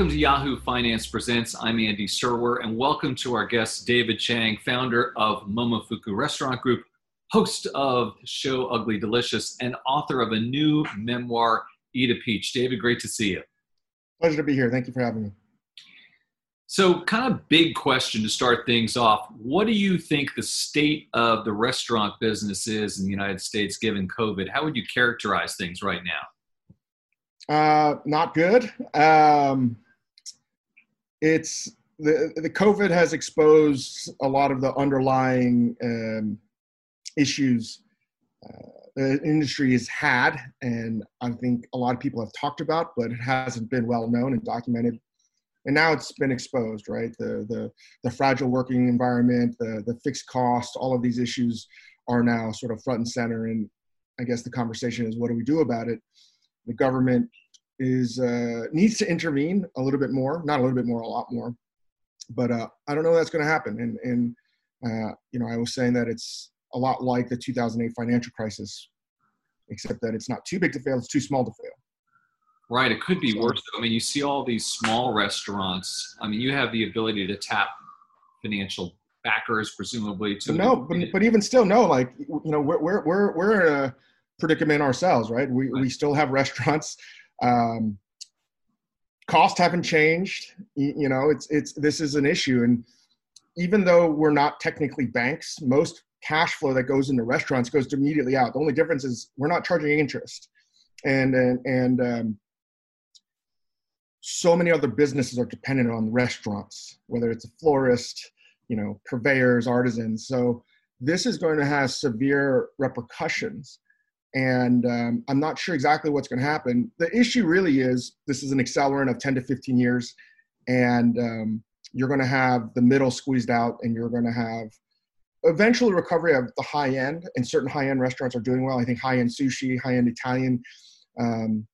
Welcome to Yahoo Finance Presents. I'm Andy Serwer, and welcome to our guest, David Chang, founder of Momofuku Restaurant Group, host of show Ugly Delicious, and author of a new memoir, Eat a Peach. David, great to see you. Pleasure to be here. Thank you for having me. So, kind of big question to start things off. What do you think the state of the restaurant business is in the United States given COVID? How would you characterize things right now? Uh, not good. Um, it's the the COVID has exposed a lot of the underlying um, issues uh, the industry has had, and I think a lot of people have talked about, but it hasn't been well known and documented. And now it's been exposed, right? The the the fragile working environment, the the fixed cost, all of these issues are now sort of front and center. And I guess the conversation is, what do we do about it? The government is uh, needs to intervene a little bit more, not a little bit more, a lot more. But uh, I don't know that's going to happen. And and uh, you know, I was saying that it's a lot like the 2008 financial crisis, except that it's not too big to fail; it's too small to fail. Right. It could be so, worse. I mean, you see all these small restaurants. I mean, you have the ability to tap financial backers, presumably. To no, but, but even still, no. Like you know, we're we're we're we're in a predicament ourselves, right? We right. we still have restaurants um, costs haven't changed. You, know, it's it's this is an issue, and even though we're not technically banks, most cash flow that goes into restaurants goes immediately out. The only difference is we're not charging interest, and and and um, so many other businesses are dependent on restaurants, whether it's a florist, you know, purveyors, artisans. So this is going to have severe repercussions and um, I'm not sure exactly what's going to happen. The issue really is this is an accelerant of 10 to 15 years, and um, you're going to have the middle squeezed out, and you're going to have eventually recovery of the high end, and certain high end restaurants are doing well. I think high end sushi, high end Italian, um,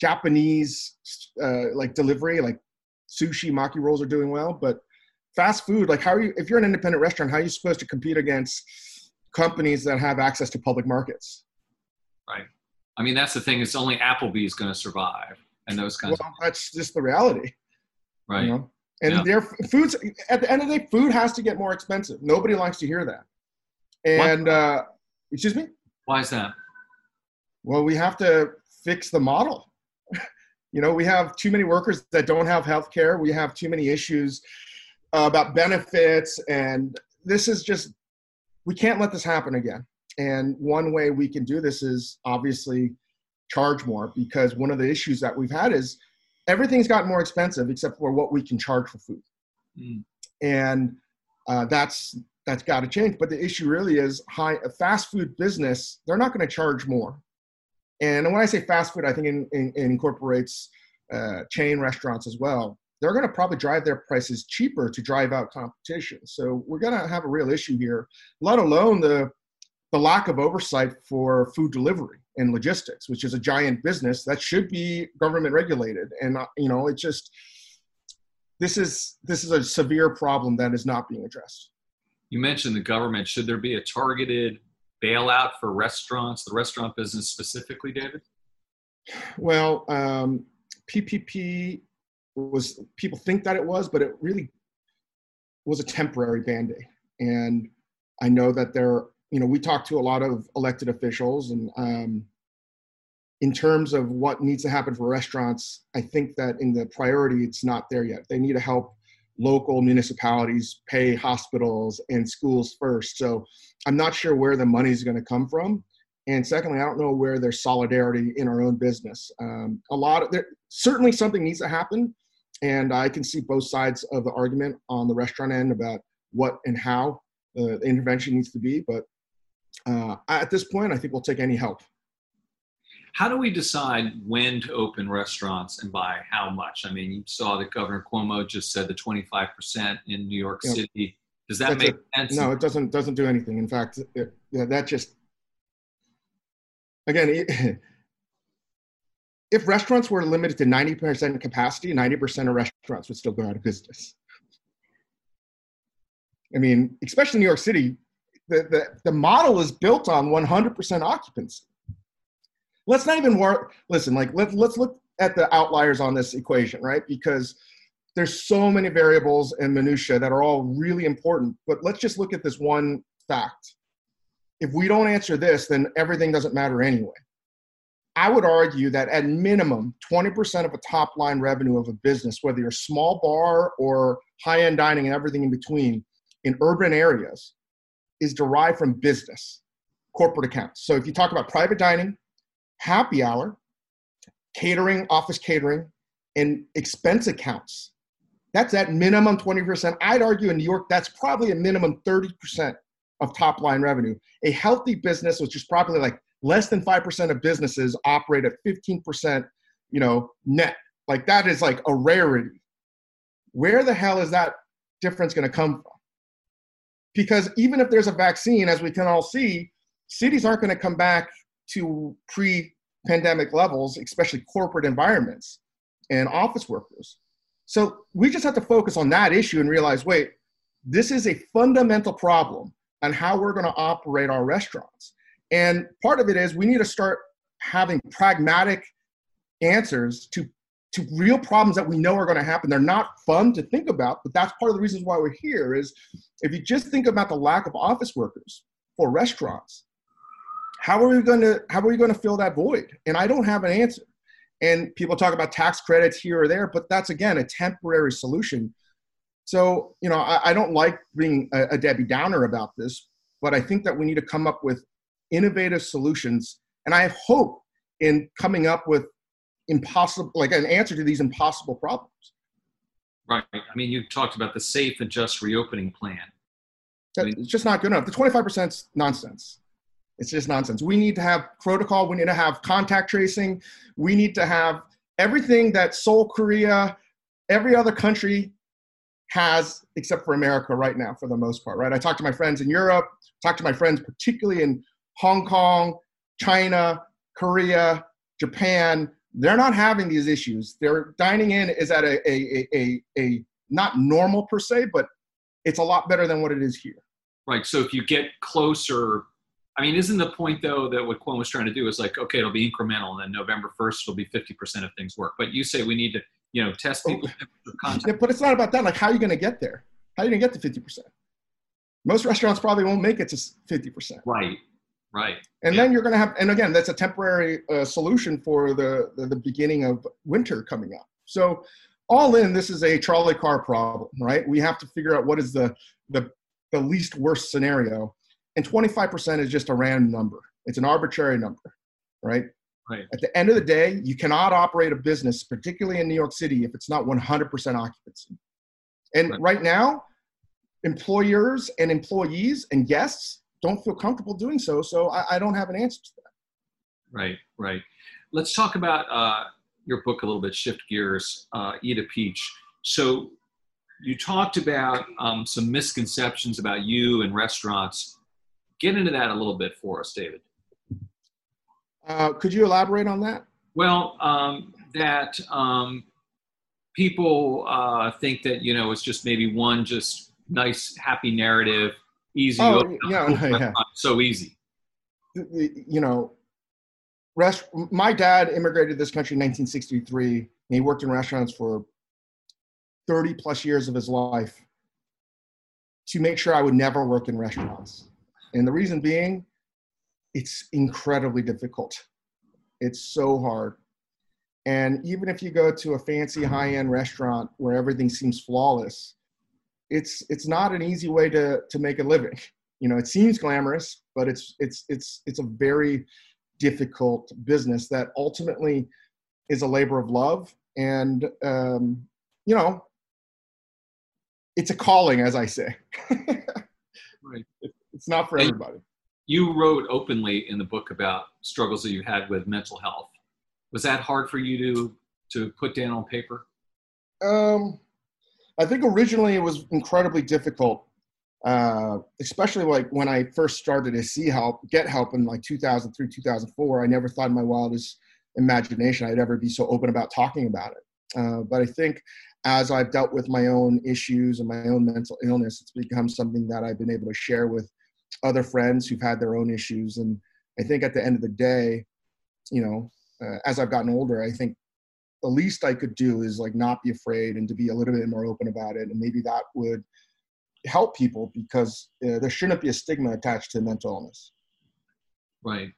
Japanese uh, like delivery, like sushi, maki rolls are doing well, but fast food, like how are you? If you're an independent restaurant, how are you supposed to compete against companies that have access to public markets? Right. I mean, that's the thing. It's only Applebee's going to survive, and those kinds. Well, of- that's just the reality. Right. You know? And yeah. their foods at the end of the day, food has to get more expensive. Nobody likes to hear that. And uh, excuse me. Why is that? Well, we have to fix the model. you know, we have too many workers that don't have health care. We have too many issues uh, about benefits, and this is just we can't let this happen again. And one way we can do this is obviously charge more because one of the issues that we've had is everything's gotten more expensive except for what we can charge for food. Mm. And uh, that's that's got to change. But the issue really is high a fast food business. They're not going to charge more. And when I say fast food, I think it, it, it incorporates uh, chain restaurants as well. They're going to probably drive their prices cheaper to drive out competition. So we're going to have a real issue here. Let alone the the lack of oversight for food delivery and logistics, which is a giant business that should be government regulated. And uh, you know, it just this is this is a severe problem that is not being addressed. You mentioned the government. Should there be a targeted bailout for restaurants, the restaurant business specifically, David? Well, um, PPP was people think that it was, but it really was a temporary band aid. And I know that there you know, we talk to a lot of elected officials, and um, in terms of what needs to happen for restaurants, I think that in the priority, it's not there yet. They need to help local municipalities pay hospitals and schools first. So I'm not sure where the money is going to come from. And secondly, I don't know where there's solidarity in our own business. Um, a lot of there certainly something needs to happen, and I can see both sides of the argument on the restaurant end about what and how uh, the intervention needs to be. But uh, at this point, I think we'll take any help. How do we decide when to open restaurants and by how much? I mean, you saw that Governor Cuomo just said the 25% in New York City. Does that That's make a, sense? No, it doesn't. Doesn't do anything. In fact, it, that just again, it, if restaurants were limited to 90% capacity, 90% of restaurants would still go out of business. I mean, especially New York City, the, the, the model is built on 100% occupancy. Let's not even work. Listen, like let, let's look at the outliers on this equation, right? Because there's so many variables and minutia that are all really important. But let's just look at this one fact. If we don't answer this, then everything doesn't matter anyway. I would argue that at minimum, 20% of a top line revenue of a business, whether you're a small bar or high end dining and everything in between in urban areas, is derived from business, corporate accounts. So if you talk about private dining, happy hour, catering, office catering, and expense accounts, that's at minimum 20%. I'd argue in New York, that's probably a minimum 30% of top line revenue. A healthy business, which is probably like less than 5% of businesses operate at 15%, you know, net. Like that is like a rarity. Where the hell is that difference going to come from? Because even if there's a vaccine, as we can all see, cities aren't going to come back to pre pandemic levels, especially corporate environments and office workers. So we just have to focus on that issue and realize wait, this is a fundamental problem on how we're going to operate our restaurants. And part of it is we need to start having pragmatic answers to to real problems that we know are going to happen. They're not fun to think about, but that's part of the reasons why we're here is if you just think about the lack of office workers for restaurants, how are we going to how are we going to fill that void? And I don't have an answer. And people talk about tax credits here or there, but that's again a temporary solution. So, you know, I, I don't like being a, a Debbie Downer about this, but I think that we need to come up with innovative solutions. And I hope in coming up with impossible, like an answer to these impossible problems. Right. I mean, you talked about the safe and just reopening plan. That, I mean, it's just not good enough. The 25% is nonsense. It's just nonsense. We need to have protocol. We need to have contact tracing. We need to have everything that Seoul, Korea, every other country has, except for America right now, for the most part, right? I talk to my friends in Europe, talk to my friends particularly in Hong Kong, China, Korea, Japan. They're not having these issues. Their dining in is at a, a, a, a, not normal per se, but it's a lot better than what it is here. Right. So if you get closer I mean, isn't the point though that what Cuomo was trying to do is like, okay, it'll be incremental, and then November first it'll be fifty percent of things work. But you say we need to, you know, test oh, people. Yeah, but it's not about that. Like, how are you going to get there? How are you going to get to fifty percent? Most restaurants probably won't make it to fifty percent. Right. Right. And yeah. then you're going to have, and again, that's a temporary uh, solution for the, the the beginning of winter coming up. So, all in, this is a trolley car problem, right? We have to figure out what is the the the least worst scenario and 25% is just a random number. It's an arbitrary number, right? Right. At the end of the day, you cannot operate a business, particularly in New York City, if it's not 100% occupancy. And right. right now, employers and employees and guests don't feel comfortable doing so. So I, I, don't have an answer to that. Right, right. Let's talk about uh, your book a little bit, Shift Gears, uh, Eat a Peach. So you talked about um, some misconceptions about you and restaurants Get into that a little bit for us, David. Uh, could you elaborate on that? Well, um, that um, people uh, think that you know it's just maybe one just nice, happy narrative, easy. Oh, yeah, yeah. so easy. You know, rest. My dad immigrated to this country in 1963, and he worked in restaurants for 30 plus years of his life to make sure I would never work in restaurants. And the reason being, it's incredibly difficult. It's so hard. And even if you go to a fancy high-end restaurant where everything seems flawless, it's it's not an easy way to to make a living. You know, it seems glamorous, but it's it's it's it's a very difficult business that ultimately is a labor of love and um, you know it's a calling as i say right it's not for and everybody. You wrote openly in the book about struggles that you had with mental health. Was that hard for you to to put down on paper? Um, I think originally it was incredibly difficult, uh, especially like when I first started to see help, get help in like 2003, 2004. I never thought in my wildest imagination I'd ever be so open about talking about it. Uh, but I think as I've dealt with my own issues and my own mental illness, it's become something that I've been able to share with other friends who've had their own issues. And I think at the end of the day, you know, uh, as I've gotten older, I think the least I could do is like not be afraid and to be a little bit more open about it, and maybe that would help people because uh, there shouldn't be a stigma attached to mental illness. Right.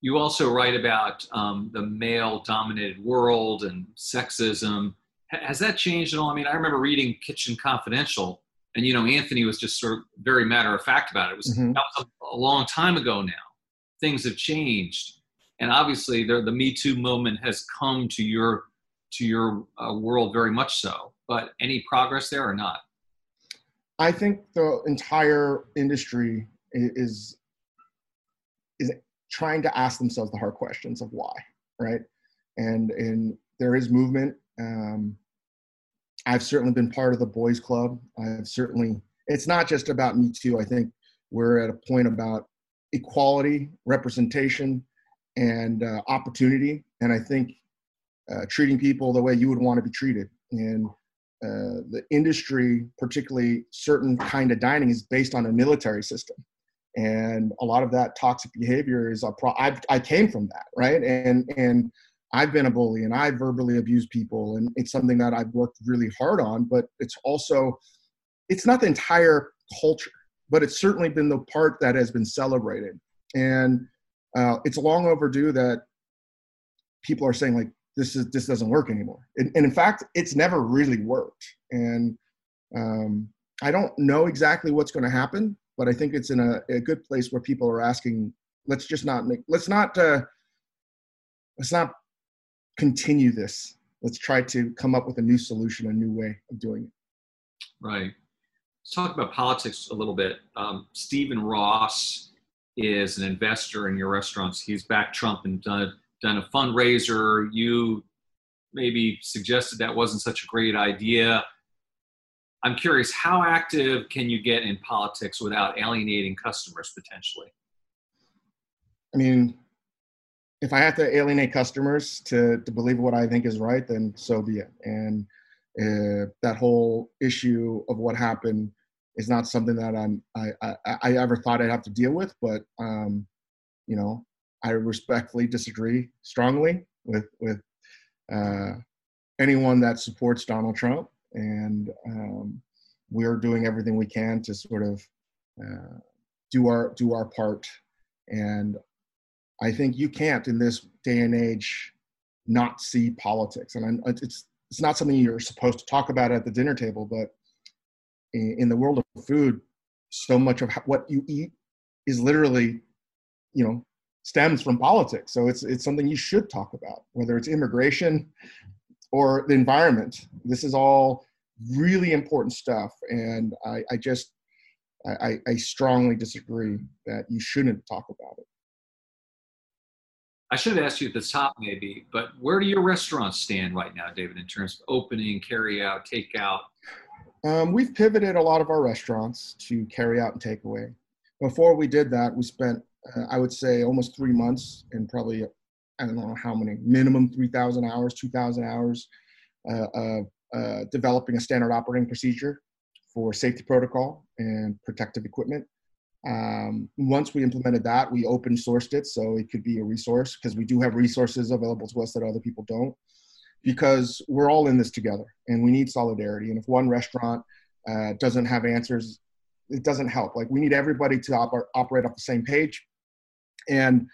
You also write about um, the male-dominated world and sexism. Has that changed at all? I mean, I remember reading Kitchen Confidential, and you know, Anthony was just sort of very matter of fact about it. It was, mm-hmm. was a, a long time ago now. Things have changed and obviously the, me too moment has come to your to your uh, world very much so but any progress there or not? I think the entire industry is is trying to ask themselves the hard questions of why right? And and there is movement. Um, i've certainly been part of the boys club. I've certainly it's not just about me too. I think we're at a point about equality representation and uh, opportunity. And I think uh, treating people the way you would want to be treated. And uh, the industry, particularly certain kind of dining, is based on a military system. And a lot of that toxic behavior is a pro. I, I came from that, right? And and I've been a bully and I've verbally abused people, and it's something that I've worked really hard on. But it's also, it's not the entire culture, but it's certainly been the part that has been celebrated. And uh, it's long overdue that people are saying like this is this doesn't work anymore. And, and in fact it's never really worked. And um, i don't know exactly what's going to happen but i think it's in a, a, good place where people are asking let's just not make let's not uh, let's not continue this. Let's try to come up with a new solution a new way of doing it. Right. Let's talk about politics a little bit. Um, stephen ross is an investor in your restaurants. He's backed Trump and done done a fundraiser. You maybe suggested that wasn't such a great idea. I'm curious, how active can you get in politics without alienating customers potentially? I mean, if I have to alienate customers to, to believe what I think is right, then so be it. And uh, that whole issue of what happened is not something that I'm I, I, I ever thought I'd have to deal with. But um, you know, I respectfully disagree strongly with with uh, anyone that supports Donald Trump, and um, we're doing everything we can to sort of uh, do our do our part. And I think you can't in this day and age not see politics, and I'm, it's it's not something you're supposed to talk about at the dinner table, but in the world of food, so much of what you eat is literally, you know, stems from politics. So it's it's something you should talk about, whether it's immigration or the environment. This is all really important stuff, and I, I just I, I strongly disagree that you shouldn't talk about it. I should have asked you at the top, maybe, but where do your restaurants stand right now, David, in terms of opening, carry out, takeout? Um, we've pivoted a lot of our restaurants to carry out and takeaway. Before we did that, we spent, uh, I would say, almost three months and probably, I don't know how many, minimum 3,000 hours, 2,000 hours uh, of uh, developing a standard operating procedure for safety protocol and protective equipment. Um, once we implemented that, we open sourced it so it could be a resource because we do have resources available to us that other people don't because we're all in this together and we need solidarity. And if one restaurant uh, doesn't have answers, it doesn't help. Like we need everybody to op- operate off the same page. And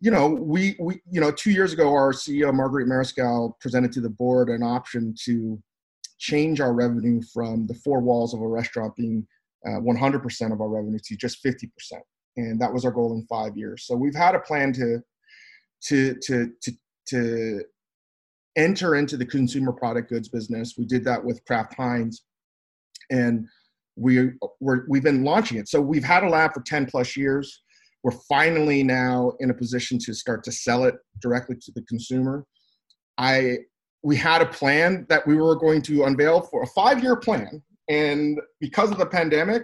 you know, we we you know, two years ago, our CEO Marguerite Mariscal presented to the board an option to change our revenue from the four walls of a restaurant being uh, 100% of our revenue to just 50%, and that was our goal in five years. So we've had a plan to to to to to enter into the consumer product goods business. We did that with Kraft Heinz, and we we're, we've been launching it. So we've had a lab for 10 plus years. We're finally now in a position to start to sell it directly to the consumer. I we had a plan that we were going to unveil for a five-year plan, and because of the pandemic,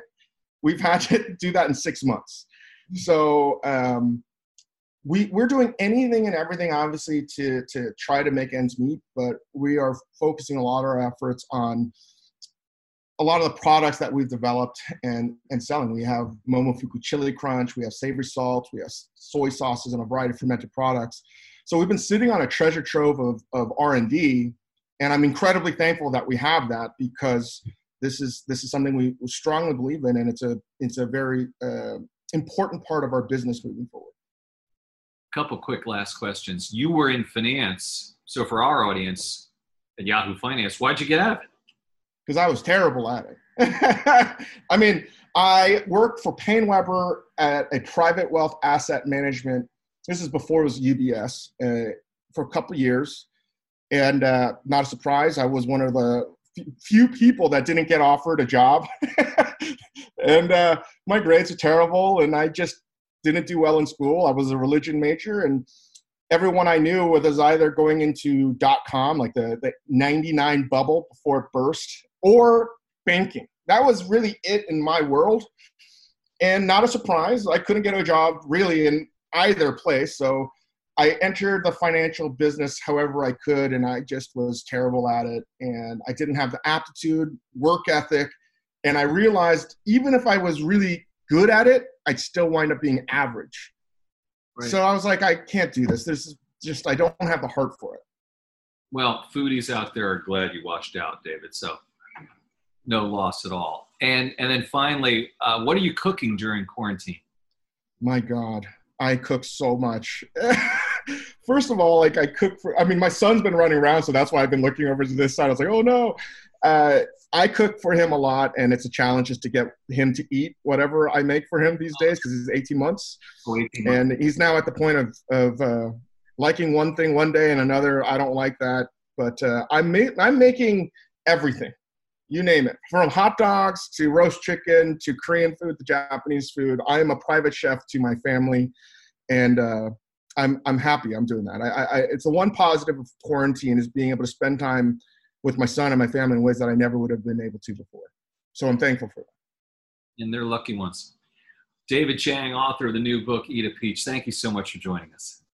we've had to do that in six months. So um, we we're doing anything and everything obviously to to try to make ends meet but we are focusing a lot of our efforts on a lot of the products that we've developed and and selling we have momofuku chili crunch we have savory salts we have soy sauces and a variety of fermented products So we've been sitting on a treasure trove of, of R&D, and I'm incredibly thankful that we have that because this is this is something we strongly believe in, and it's a it's a very uh, important part of our business moving forward. Couple quick last questions. You were in finance, so for our audience at Yahoo Finance, why'd you get out of it? Because I was terrible at it. I mean, I worked for PaineWebber at a private wealth asset management. This is before it was UBS uh, for a couple years, and uh, not a surprise, I was one of the few people that didn't get offered a job, and uh, my grades are terrible, and I just didn't do well in school. I was a religion major, and everyone I knew was either going into dot com, like the, the 99 bubble before it burst, or banking. That was really it in my world. And not a surprise, I couldn't get a job really in either place. So I entered the financial business however I could, and I just was terrible at it. And I didn't have the aptitude, work ethic. And I realized even if I was really good at it, I'd still wind up being average. Right. So I was like, I can't do this. This is just, I don't have the heart for it. Well, foodies out there are glad you washed out, David. So no loss at all. And and then finally, uh, what are you cooking during quarantine? My God, I cook so much. First of all, like I cook for. I mean, my son's been running around, so that's why I've been looking over to this side. I was like, oh no. Uh, I cook for him a lot, and it's a challenge just to get him to eat whatever I make for him these days because he's 18 months. 18 months. and he's now at the point of of uh, liking one thing one day and another. I don't like that, but uh, I'm ma- I'm making everything you name it, from hot dogs to roast chicken to Korean food to Japanese food. I am a private chef to my family, and uh, I'm I'm happy I'm doing that. I, I, it's the one positive of quarantine is being able to spend time with my son and my family in ways that I never would have been able to before. So I'm thankful for that. And they're lucky ones. David Chang, author of the new book Eat a Peach. Thank you so much for joining us.